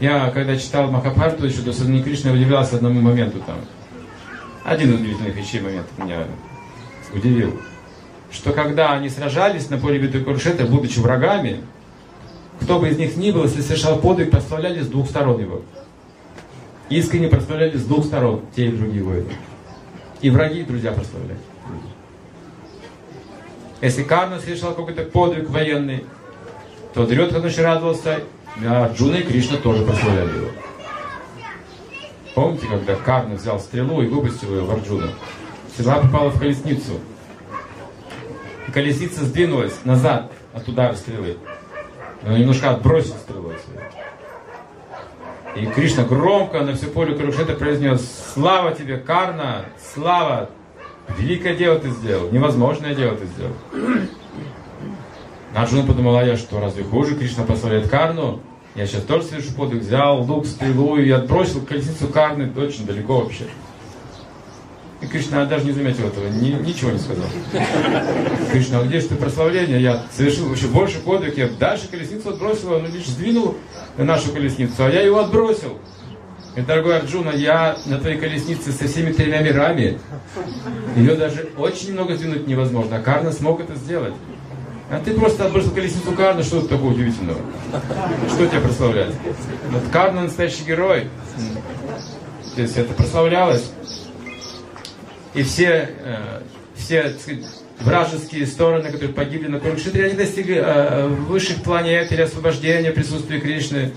Я, когда читал Махабхарату еще до Садни Кришны, удивлялся одному моменту там. Один из удивительных вещей момент меня удивил. Что когда они сражались на поле битвы Куршета, будучи врагами, кто бы из них ни был, если совершал подвиг, прославляли с двух сторон его. Искренне прославляли с двух сторон те и другие воины. И враги, и друзья прославляли. Если Карна совершал какой-то подвиг военный, то Дрёдхануш радовался, Арджуна и Кришна тоже прославляли его. Помните, когда Карна взял стрелу и выпустил ее в Арджуна? Стрела попала в колесницу. И колесница сдвинулась назад от удара стрелы. Он немножко отбросил стрелу И Кришна громко на все поле Курукшета произнес «Слава тебе, Карна! Слава! Великое дело ты сделал! Невозможное дело ты сделал!» Арджуна подумал, а я что, разве хуже? Кришна прославляет Карну. Я сейчас тоже совершу подвиг, взял лук, стрелу и отбросил колесницу Карны очень далеко вообще. И Кришна даже не заметил этого, ни, ничего не сказал. Кришна, а где же ты прославление? Я совершил еще больше подвиг, я дальше колесницу отбросил, он лишь сдвинул нашу колесницу, а я его отбросил. И, дорогой Арджуна, я на твоей колеснице со всеми тремя мирами. Ее даже очень много сдвинуть невозможно, а Карна смог это сделать. А ты просто отбросил колесницу Карна, что тут такого удивительного? Что тебя прославляет? Вот Карна настоящий герой. То есть это прославлялось. И все, э, все сказать, вражеские стороны, которые погибли на Курукшитре, они достигли э, высших планет или освобождения присутствия Кришны.